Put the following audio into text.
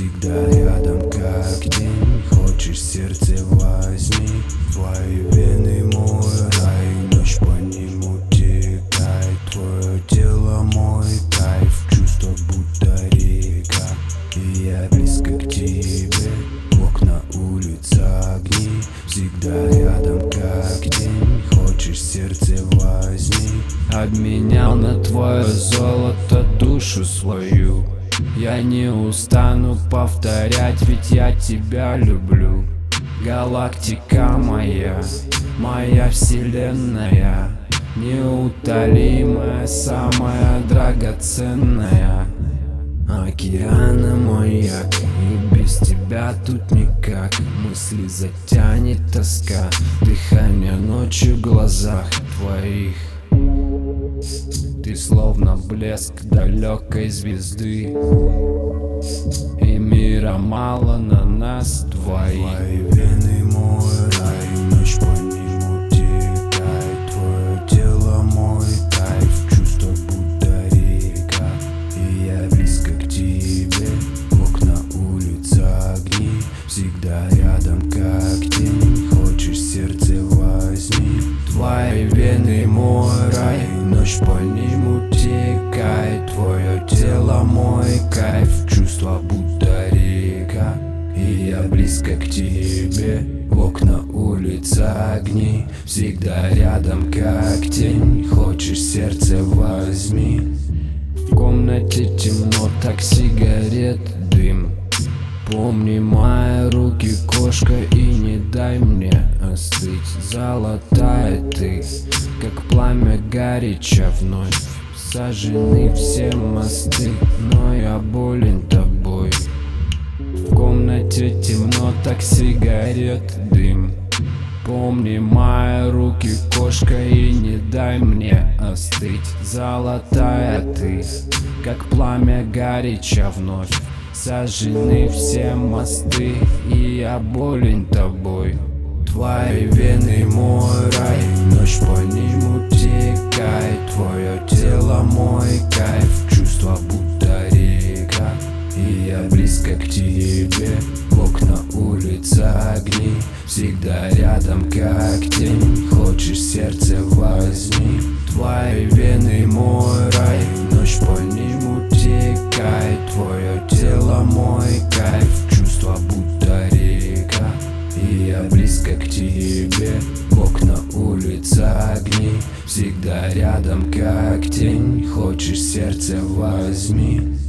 Всегда рядом как день. Хочешь сердце возьми Твои вены мой рай. Ночь по нему текает Твое тело мой кайф Чувство будто река И я близко к тебе. Окна улица огни Всегда рядом как день. Хочешь сердце возьми Обменял на твое золото душу свою Я не устану повторять, ведь я тебя люблю. Галактика моя, моя вселенная Неутолимая, самая драгоценная. Океана маяк И без тебя тут никак. Мысли затянет тоска Дыхание ночью в глазах твоих Ты словно блеск далекой звезды. И мира мало на нас двоих Твои вены мой Ночь по нему текает Твое тело мой кайф Чувство будто река. И я близко к тебе Окна улица огни Всегда рядом как тень. Хочешь сердце возьми. В комнате темно, так сигарет дым Помни мои руки, кошка, и не дай мне остыть. Золотая ты, как пламя горяча вновь. Сожжены все мосты, но я болен тобой. В комнате темно, так сигарет дым. Помни мои руки, кошка, и не дай мне остыть. Золотая ты, как пламя горяча вновь Сожжены все мосты, и я болен тобой. Твои вены мой рай Ночь по нему текает Твое тело мой кайф Чувство будто река. И я близко к тебе Окна улица огни. Всегда рядом как тень Хочешь сердце возьми. Твои вены мой рай Ночь по нему текает Твое тело мой кайф Чувство будто река. И я близко к тебе. Окна улица огни. Всегда рядом как тень. Хочешь сердце возьми